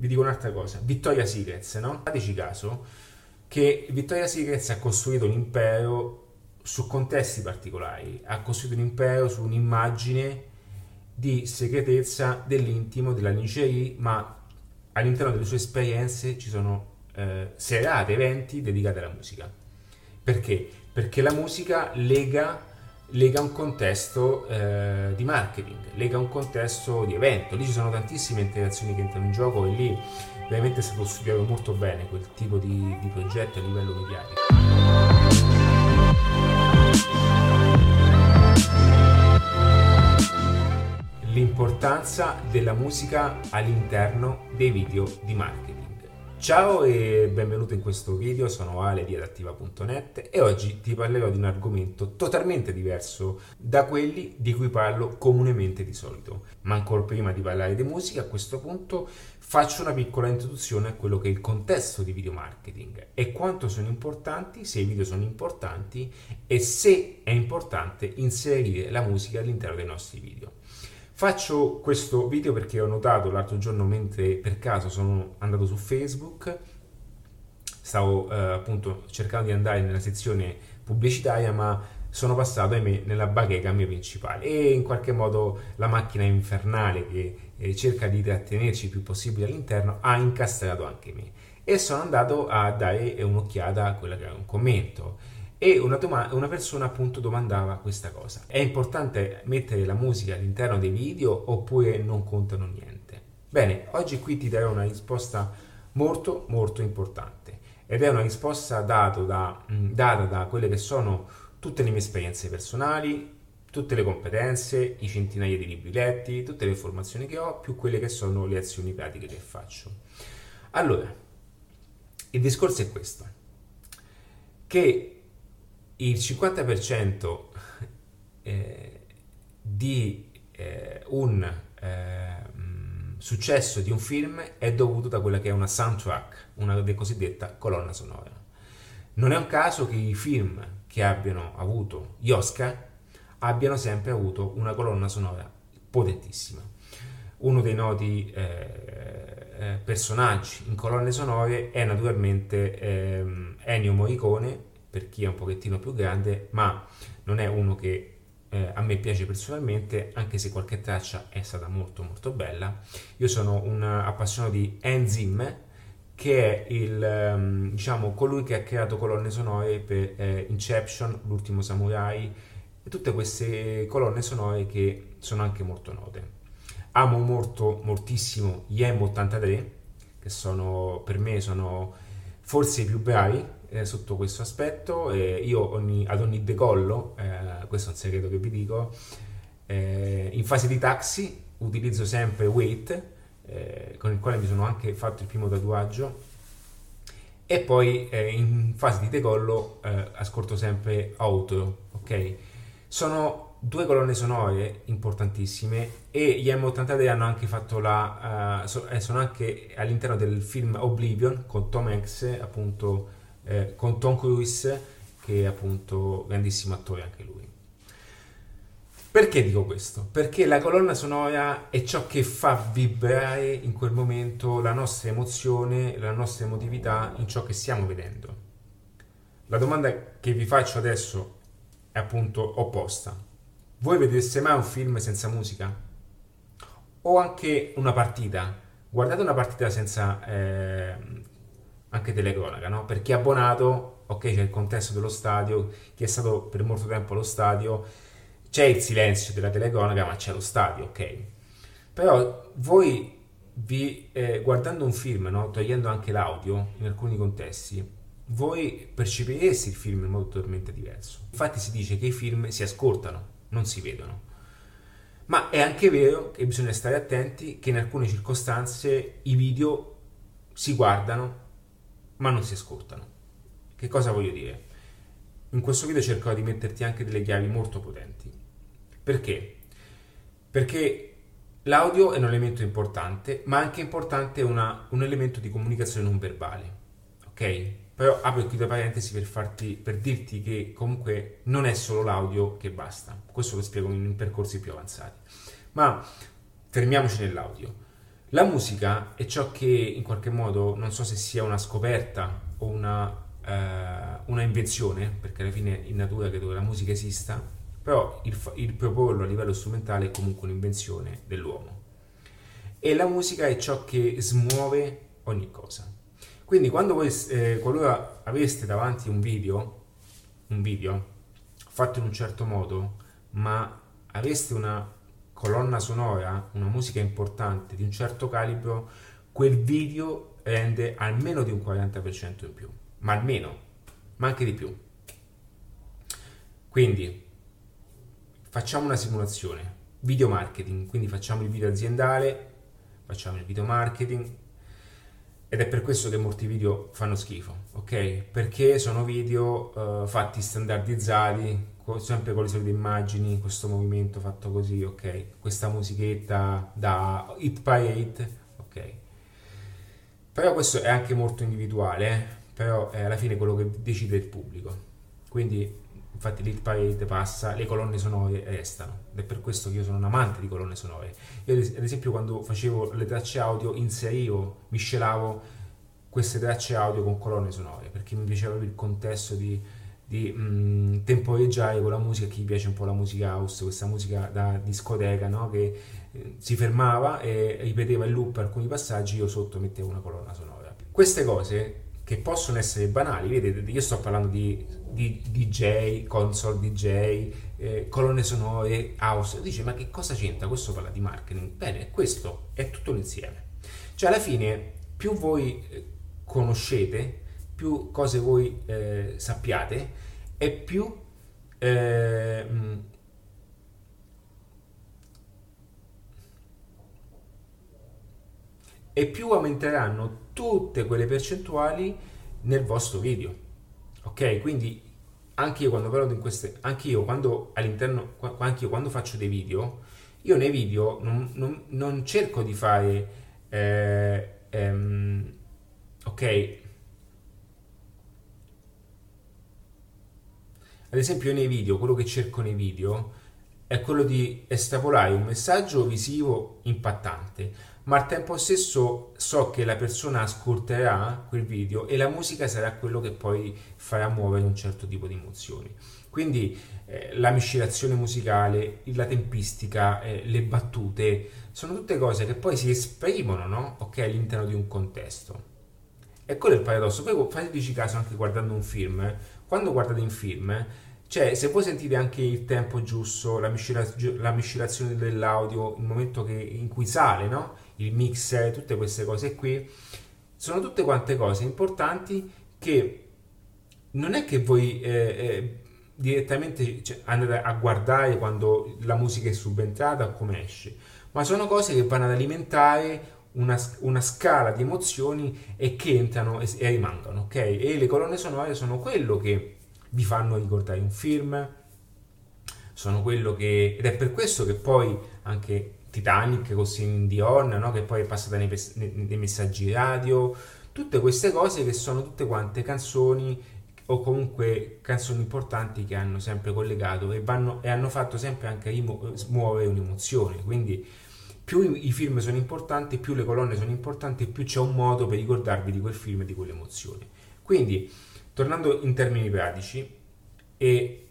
vi dico un'altra cosa, Vittoria Secrets, no? Fateci caso che Vittoria Secrets ha costruito un impero su contesti particolari, ha costruito un impero su un'immagine di segretezza dell'intimo, della lingerie, ma all'interno delle sue esperienze ci sono eh, serate, eventi dedicati alla musica. Perché? Perché la musica lega, lega un contesto eh, di marketing, lega un contesto di evento. Lì ci sono tantissime interazioni che entrano in gioco e lì veramente è stato studiato molto bene quel tipo di, di progetto a livello mediatico. l'importanza della musica all'interno dei video di marketing. Ciao e benvenuto in questo video, sono Ale di adattiva.net e oggi ti parlerò di un argomento totalmente diverso da quelli di cui parlo comunemente di solito. Ma ancora prima di parlare di musica, a questo punto faccio una piccola introduzione a quello che è il contesto di video marketing e quanto sono importanti, se i video sono importanti e se è importante inserire la musica all'interno dei nostri video. Faccio questo video perché ho notato l'altro giorno mentre per caso sono andato su Facebook, stavo eh, appunto cercando di andare nella sezione pubblicitaria, ma sono passato ahimè nella bacheca mia principale. E in qualche modo la macchina infernale che eh, cerca di trattenerci il più possibile all'interno ha incastrato anche me. E sono andato a dare un'occhiata a quello che era un commento e una, doma- una, persona appunto domandava questa cosa. È importante mettere la musica all'interno dei video oppure non contano niente? Bene, oggi qui ti darò una risposta molto molto importante ed è una risposta da, mh, data da quelle che sono tutte le mie esperienze personali, tutte le competenze, i centinaia di libri letti, tutte le informazioni che ho, più quelle che sono le azioni pratiche che faccio. Allora, il discorso è questo, che il 50% eh, di eh, un eh, successo di un film è dovuto da quella che è una soundtrack, una cosiddetta colonna sonora. Non è un caso che i film che abbiano avuto gli Oscar abbiano sempre avuto una colonna sonora potentissima. Uno dei noti eh, eh, personaggi in colonne sonore è naturalmente ehm, Ennio Morricone per chi è un pochettino più grande, ma non è uno che eh, a me piace personalmente, anche se qualche traccia è stata molto molto bella. Io sono un appassionato di Enzim, che è il, um, diciamo, colui che ha creato colonne sonore per eh, Inception, L'ultimo samurai e tutte queste colonne sonore che sono anche molto note. Amo molto, moltissimo gli M83, che sono, per me sono forse i più bravi eh, sotto questo aspetto. Eh, io ogni, ad ogni decollo, eh, questo è un segreto che vi dico, eh, in fase di taxi utilizzo sempre Wait, eh, con il quale mi sono anche fatto il primo tatuaggio. E poi eh, in fase di decollo ascolto sempre Outro, ok? Sono due colonne sonore importantissime e gli M83 hanno anche fatto la uh, so, sono anche all'interno del film Oblivion con Tom Hanks appunto eh, con Tom Cruise che è appunto grandissimo attore anche lui. Perché dico questo? Perché la colonna sonora è ciò che fa vibrare in quel momento la nostra emozione, la nostra emotività in ciò che stiamo vedendo. La domanda che vi faccio adesso è appunto opposta. Voi vedreste mai un film senza musica? O anche una partita? Guardate una partita senza eh, anche telecronaca, no? Per chi è abbonato, ok, c'è il contesto dello stadio, chi è stato per molto tempo allo stadio, c'è il silenzio della telecronaca, ma c'è lo stadio, ok? Però voi vi, eh, guardando un film, no? togliendo anche l'audio in alcuni contesti, voi percepireste il film in modo totalmente diverso. Infatti si dice che i film si ascoltano, non si vedono. Ma è anche vero che bisogna stare attenti che in alcune circostanze i video si guardano ma non si ascoltano. Che cosa voglio dire? In questo video cercherò di metterti anche delle chiavi molto potenti. Perché? Perché l'audio è un elemento importante, ma anche importante una, un elemento di comunicazione non verbale. Ok? Però apro qui da parentesi per, farti, per dirti che comunque non è solo l'audio che basta. Questo lo spiego in percorsi più avanzati. Ma fermiamoci nell'audio. La musica è ciò che in qualche modo, non so se sia una scoperta o una, eh, una invenzione, perché alla fine in natura credo che la musica esista, però il, il proporlo a livello strumentale è comunque un'invenzione dell'uomo. E la musica è ciò che smuove ogni cosa. Quindi quando voi, eh, qualora aveste davanti un video, un video fatto in un certo modo, ma aveste una colonna sonora, una musica importante di un certo calibro, quel video rende almeno di un 40% in più, ma almeno, ma anche di più. Quindi facciamo una simulazione, video marketing, quindi facciamo il video aziendale, facciamo il video marketing, ed è per questo che molti video fanno schifo, ok? Perché sono video uh, fatti standardizzati, sempre con le solite immagini, questo movimento fatto così, ok? Questa musichetta da hit parade, ok? Però questo è anche molto individuale, eh? però è alla fine quello che decide il pubblico. Quindi infatti l'hit parade passa, le colonne sonore restano ed è per questo che io sono un amante di colonne sonore. Io ad esempio quando facevo le tracce audio inserivo, miscelavo queste tracce audio con colonne sonore perché mi piaceva il contesto di, di mh, mm, temporeggiare con la musica, chi piace un po' la musica house, questa musica da discoteca no? che eh, si fermava e ripeteva in loop alcuni passaggi, io sotto mettevo una colonna sonora. Queste cose che possono essere banali, vedete, io sto parlando di, di DJ, console DJ, eh, colonne sonore, house, dice ma che cosa c'entra? Questo parla di marketing. Bene, questo è tutto l'insieme. Cioè alla fine più voi eh, conoscete, più cose voi eh, sappiate e più eh, e più aumenteranno tutte quelle percentuali nel vostro video. Ok? Quindi anche io quando parlo di queste, anche io quando all'interno, anche io quando faccio dei video, io nei video non, non, non cerco di fare, eh, ehm, ok? Ad esempio nei video, quello che cerco nei video è quello di estrapolare un messaggio visivo impattante ma al tempo stesso so che la persona ascolterà quel video e la musica sarà quello che poi farà muovere un certo tipo di emozioni. Quindi eh, la miscelazione musicale, la tempistica, eh, le battute, sono tutte cose che poi si esprimono no? okay, all'interno di un contesto. E quello è il paradosso. Poi fateci caso anche guardando un film. Quando guardate un film, cioè, se voi sentite anche il tempo giusto, la, miscelaz- la miscelazione dell'audio, il momento che, in cui sale, no? Il mix, tutte queste cose qui, sono tutte quante cose importanti che non è che voi eh, eh, direttamente cioè, andate a guardare quando la musica è subentrata o come esce, ma sono cose che vanno ad alimentare una, una, scala di emozioni e che entrano e, e rimangono, ok? E le colonne sonore sono quello che vi fanno ricordare un film, sono quello che... ed è per questo che poi anche Titanic con Celine Dion, no? che poi è passata nei, nei, messaggi radio, tutte queste cose che sono tutte quante canzoni o comunque canzoni importanti che hanno sempre collegato e, vanno, e hanno fatto sempre anche smuovere un'emozione. Quindi più i film sono importanti, più le colonne sono importanti, più c'è un modo per ricordarvi di quel film e di quell'emozione. Quindi, tornando in termini pratici, e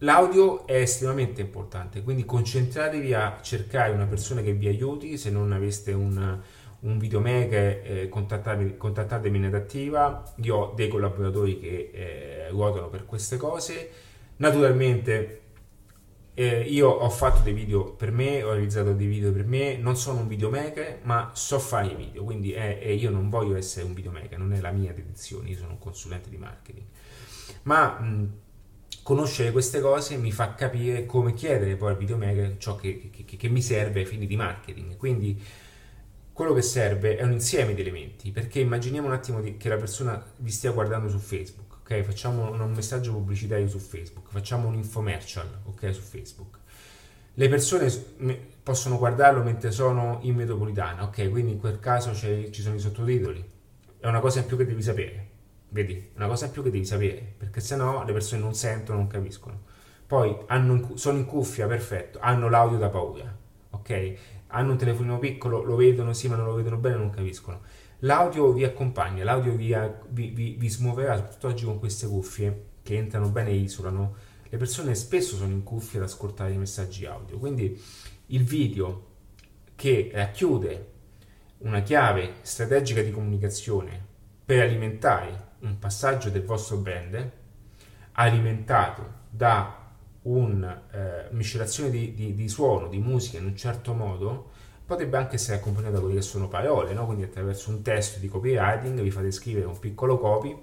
L'audio è estremamente importante, quindi concentratevi a cercare una persona che vi aiuti, se non aveste un, un videomaker eh, contattatemi, in adattiva, io ho dei collaboratori che eh, ruotano per queste cose, naturalmente eh, io ho fatto dei video per me, ho realizzato dei video per me, non sono un videomaker ma so fare i video, quindi io non voglio essere un videomaker, non è la mia dedizione, io sono un consulente di marketing, ma... Mh, conoscere queste cose mi fa capire come chiedere poi al videomaker ciò che, che, che mi serve ai fini di marketing. Quindi quello che serve è un insieme di elementi, perché immaginiamo un attimo di, che la persona vi stia guardando su Facebook, ok? Facciamo un messaggio pubblicitario su Facebook, facciamo un infomercial, ok? Su Facebook. Le persone possono guardarlo mentre sono in metropolitana, ok? Quindi in quel caso ci sono i sottotitoli. È una cosa in più che devi sapere. Vedi, una cosa in più che devi sapere, perché sennò le persone non sentono, non capiscono. Poi hanno, sono in cuffia, perfetto, hanno l'audio da paura, ok? hanno un telefonino piccolo, lo vedono, sì, ma non lo vedono bene, non capiscono. L'audio vi accompagna, l'audio vi, vi, vi, vi smuoverà, soprattutto oggi con queste cuffie che entrano bene e isolano. Le persone spesso sono in cuffia ad ascoltare i messaggi audio, quindi il video che racchiude una chiave strategica di comunicazione per alimentare un passaggio del vostro brand alimentato da una eh, miscelazione di, di, di, suono, di musica in un certo modo, potrebbe anche essere accompagnato da quelle che sono parole, no? quindi attraverso un testo di copywriting vi fate scrivere un piccolo copy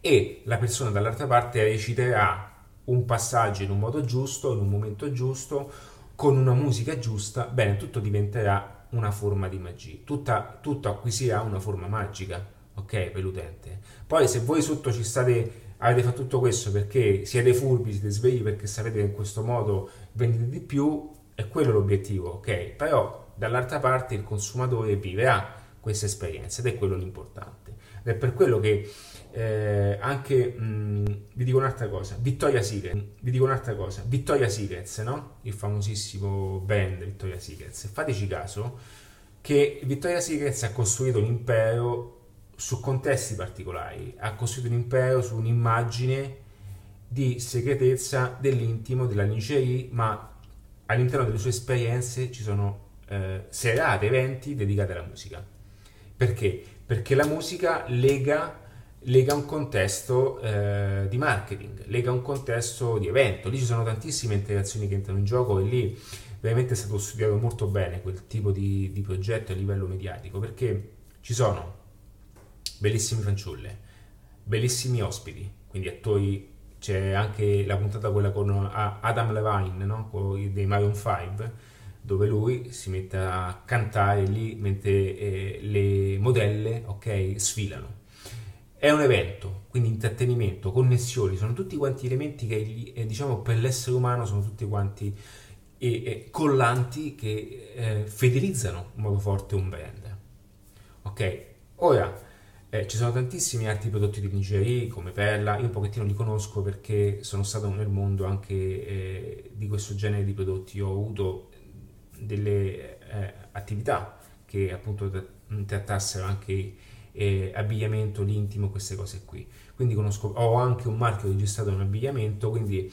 e la persona dall'altra parte reciterà un passaggio in un modo giusto, in un momento giusto, con una musica giusta, bene, tutto diventerà una forma di magia, Tutta, tutto acquisirà una forma magica, ok, per l'utente. Poi se voi sotto ci state avete fatto tutto questo perché siete furbi, siete svegli perché sapete che in questo modo vendete di più, è quello l'obiettivo, ok? Però dall'altra parte il consumatore vivrà questa esperienza ed è quello l'importante. Ed è per quello che eh, anche mh, vi dico un'altra cosa, Vittoria Secret, vi dico un'altra cosa, Vittoria Secrets, no? Il famosissimo band Vittoria Secrets. Fateci caso che Vittoria Secrets ha costruito un impero su contesti particolari, ha costruito un impero su un'immagine di segretezza dell'intimo, della lingerie, ma all'interno delle sue esperienze ci sono eh, serate, eventi dedicati alla musica. Perché? Perché la musica lega, lega un contesto eh, di marketing, lega un contesto di evento. Lì ci sono tantissime interazioni che entrano in gioco e lì veramente è stato studiato molto bene quel tipo di, di progetto a livello mediatico perché ci sono bellissime fanciulle, bellissimi ospiti, quindi attori, c'è anche la puntata quella con Adam Levine, no? dei Maroon 5, dove lui si mette a cantare lì mentre eh, le modelle okay, sfilano. È un evento, quindi intrattenimento, connessioni, sono tutti quanti elementi che eh, diciamo per l'essere umano sono tutti quanti eh, collanti che eh, fidelizzano in modo forte un brand. Ok, ora eh, ci sono tantissimi altri prodotti di lingerie come Perla, io un pochettino li conosco perché sono stato nel mondo anche eh, di questo genere di prodotti, ho avuto delle eh, attività che appunto trattassero anche eh, abbigliamento, l'intimo, queste cose qui. Quindi conosco, ho anche un marchio registrato in abbigliamento, quindi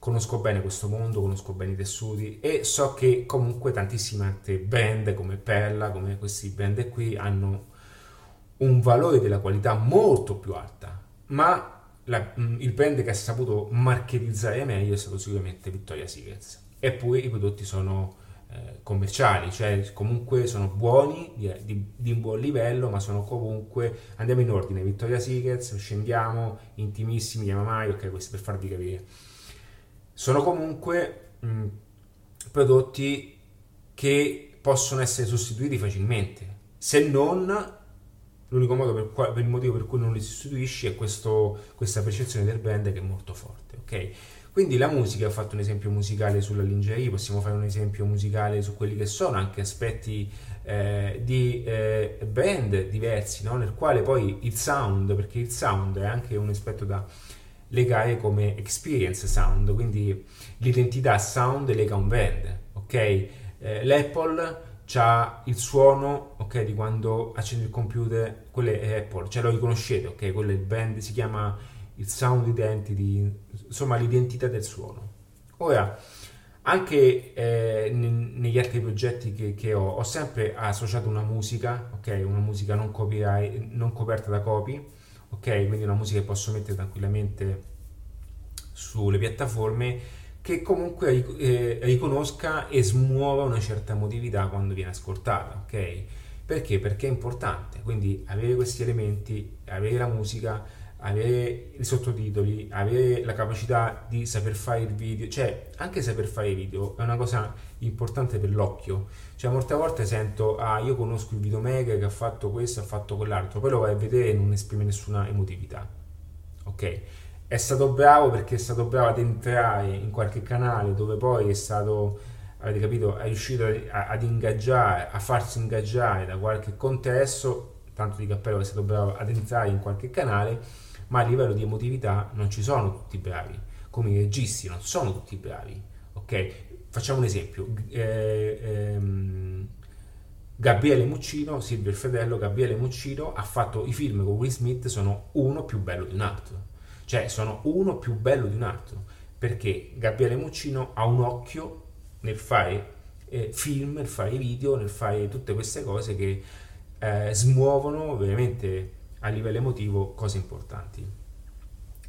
conosco bene questo mondo, conosco bene i tessuti e so che comunque tantissime altre brand come Perla, come questi brand qui hanno un valore della qualità molto più alta, ma la, mm, il brand che ha saputo marketizzare meglio è stato sicuramente Victoria's Secret. Eppure i prodotti sono eh, commerciali, cioè comunque sono buoni, di, di, di, un buon livello, ma sono comunque, andiamo in ordine, Victoria's Secret, scendiamo, intimissimi, Yamamai, ok, questo per farvi capire. Sono comunque mh, mm, prodotti che possono essere sostituiti facilmente, se non L'unico modo per, qua, per, il motivo per cui non li sostituisci è questo, questa percezione del brand che è molto forte, ok? Quindi la musica, ho fatto un esempio musicale sulla lingerie, possiamo fare un esempio musicale su quelli che sono anche aspetti eh, di eh, brand diversi, no? nel quale poi il sound, perché il sound è anche un aspetto da legare come experience sound, quindi l'identità sound lega un brand, ok? Eh, L'Apple c'ha il suono ok di quando accende il computer quello è Apple cioè lo riconoscete ok quello è il brand si chiama il sound identity insomma l'identità del suono. Ora anche eh, negli altri progetti che, che, ho ho sempre associato una musica ok una musica non, non coperta da copy ok quindi una musica che posso mettere tranquillamente sulle piattaforme che comunque eh, riconosca e smuova una certa emotività quando viene ascoltata, ok? Perché? Perché è importante, quindi avere questi elementi, avere la musica, avere i sottotitoli, avere la capacità di saper fare il video, cioè anche saper fare i video è una cosa importante per l'occhio. Cioè molte volte sento, ah io conosco il videomaker che ha fatto questo, ha fatto quell'altro, lo vai a vedere e non esprime nessuna emotività, ok? È stato bravo perché è stato bravo ad entrare in qualche canale dove poi è stato, avete capito, è riuscito a, ad ingaggiare, a farsi ingaggiare da qualche contesto, tanto di cappello che è stato bravo ad entrare in qualche canale, ma a livello di emotività non ci sono tutti bravi, come i registi non sono tutti bravi, ok? facciamo un esempio. Eh, ehm, Gabriele Muccino, Silvio il fratello, Gabriele Muccino ha fatto i film con Will Smith, sono uno più bello di un altro. Cioè, sono uno più bello di un altro. Perché Gabriele Muccino ha un occhio nel fare eh, film, nel fare video, nel fare tutte queste cose che eh, smuovono veramente a livello emotivo cose importanti.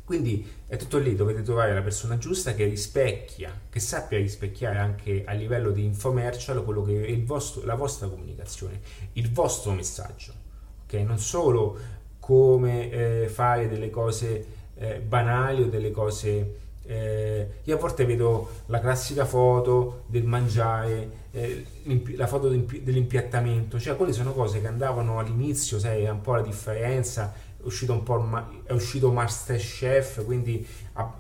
Quindi è tutto lì, dovete trovare la persona giusta che rispecchia, che sappia rispecchiare anche a livello di infomercial quello che è vostro, la vostra comunicazione, il vostro messaggio. Okay? Non solo come eh, fare delle cose eh, banali o delle cose... Eh, io a volte vedo la classica foto del mangiare, eh, la foto dell'impiattamento, cioè quelle sono cose che andavano all'inizio, sai, un po' la differenza, è uscito un po' è uscito Masterchef, quindi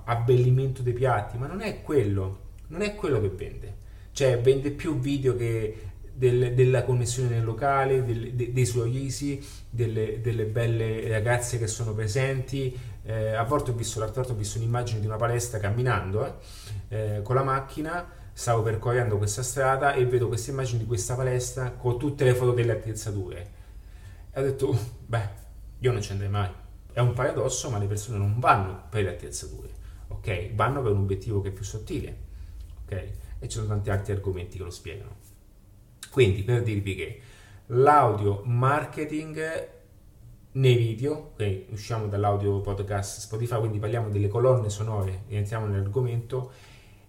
abbellimento dei piatti, ma non è quello, non è quello che vende. Cioè vende più video che del, della connessione nel locale, del, de, dei sorrisi, delle, delle, belle ragazze che sono presenti. Eh, a volte ho visto, l'altra volta ho visto un'immagine di una palestra camminando eh, eh, con la macchina, stavo percorrendo questa strada e vedo questa immagine di questa palestra con tutte le foto delle attrezzature. E ho detto, beh, io non ci andrei mai. È un paradosso, ma le persone non vanno per le attrezzature, ok? Vanno per un obiettivo che è più sottile, ok? E ci sono tanti altri argomenti che lo spiegano. Quindi, per dirvi che l'audio marketing nei video, ok? Usciamo dall'audio podcast Spotify, quindi parliamo delle colonne sonore e entriamo nell'argomento,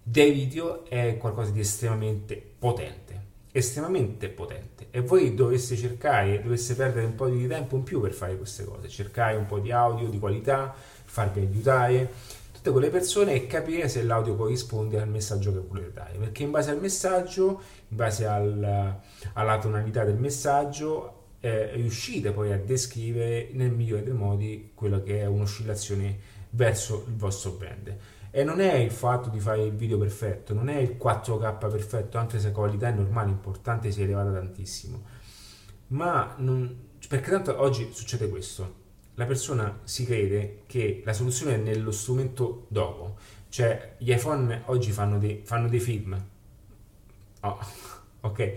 dei video è qualcosa di estremamente potente estremamente potente. E voi doveste cercare, doveste perdere un po' di tempo in più per fare queste cose, cercare un po' di audio di qualità, farvi aiutare tutte quelle persone e capire se l'audio corrisponde al messaggio che volete dare, perché in base al messaggio, in base al, alla tonalità del messaggio, eh, riuscite poi a descrivere nel migliore dei modi quella che è un'oscillazione verso il vostro brand. E non è il fatto di fare il video perfetto, non è il 4K perfetto, anche se la qualità è normale, importante, si è elevata tantissimo. Ma non, perché tanto oggi succede questo. La persona si crede che la soluzione è nello strumento dopo. Cioè, gli iPhone oggi fanno dei, fanno dei film. Oh, ok?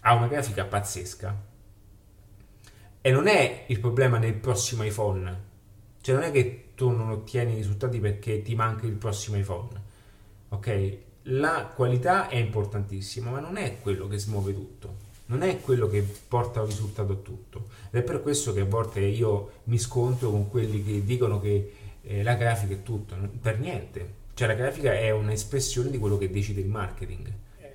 Ha una grafica pazzesca. E non è il problema nel prossimo iPhone. Cioè, non è che tu non ottieni i risultati perché ti manca il prossimo iPhone. Ok? La qualità è importantissima, ma non è quello che smuove tutto. Non è quello che porta un risultato a tutto. Ed è per questo che a volte io mi scontro con quelli che dicono che eh, la grafica è tutto. Per niente. Cioè la grafica è un'espressione di quello che decide il marketing.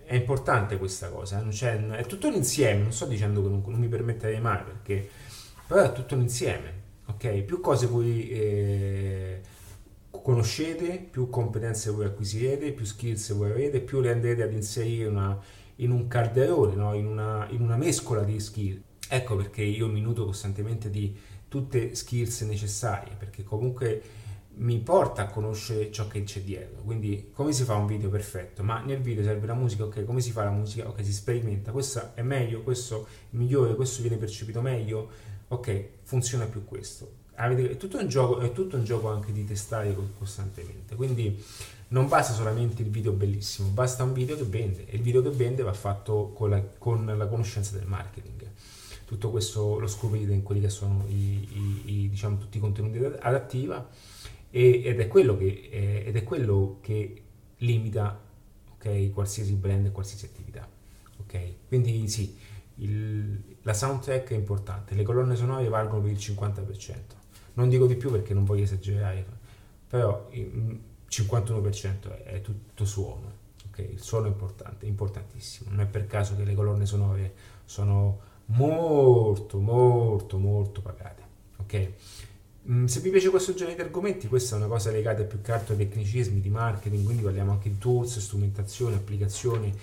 È importante questa cosa, eh? è tutto un insieme, non sto dicendo che non, non mi permetterei mai perché, però è tutto un insieme ok? Più cose voi eh, conoscete, più competenze voi acquisirete, più skills voi avete, più le andrete ad inserire una, in un calderone, no? in, una, in una mescola di skill. Ecco perché io mi nudo costantemente di tutte skills necessarie, perché comunque mi porta a conoscere ciò che c'è dietro. Quindi, come si fa un video perfetto? Ma nel video serve la musica, ok? Come si fa la musica? Ok, si sperimenta. Questo è meglio, questo è migliore, questo viene percepito meglio ok, funziona più questo. È tutto, un gioco, è tutto un gioco anche di testare costantemente. Quindi non basta solamente il video bellissimo, basta un video che vende. E il video che vende va fatto con la, con la conoscenza del marketing. Tutto questo lo scoprite in quelli che sono i, i, i, diciamo, tutti i contenuti adattiva e, ed, è quello che, eh, ed è quello che limita okay, qualsiasi brand e qualsiasi attività. Okay? Quindi sì, il, la soundtrack è importante, le colonne sonore valgono per il 50%. Non dico di più perché non voglio esagerare, però il 51% è, tutto suono. Okay? Il suono è importante, importantissimo. Non è per caso che le colonne sonore sono molto, molto, molto pagate. Ok? Mm, se vi piace questo genere di argomenti, questa è una cosa legata più che altro ai tecnicismi di marketing, quindi parliamo anche di tools, strumentazione, applicazioni.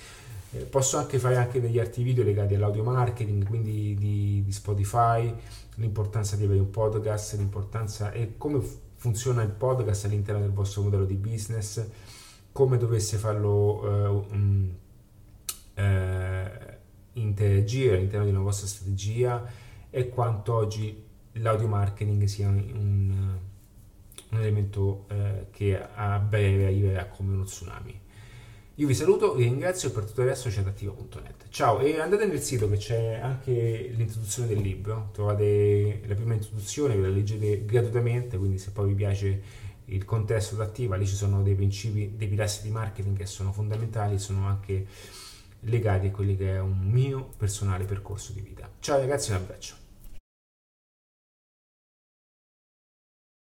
Eh, posso anche fare anche degli altri video legati all'audio marketing, quindi di, di, Spotify, l'importanza di avere un podcast, l'importanza e come funziona il podcast all'interno del vostro modello di business, come dovesse farlo eh, eh, interagire all'interno di una vostra strategia e quanto oggi l'audio marketing sia un, un elemento eh, che a breve arriverà come uno tsunami. Io vi saluto, vi ringrazio per tutto il resto c'è attiva.net. Ciao e andate nel sito che c'è anche l'introduzione del libro, trovate la prima introduzione, ve la leggete gratuitamente, quindi se poi vi piace il contesto d'attiva, lì ci sono dei principi, dei pilastri di marketing che sono fondamentali, sono anche legati a quelli che è un mio personale percorso di vita. Ciao ragazzi, un abbraccio.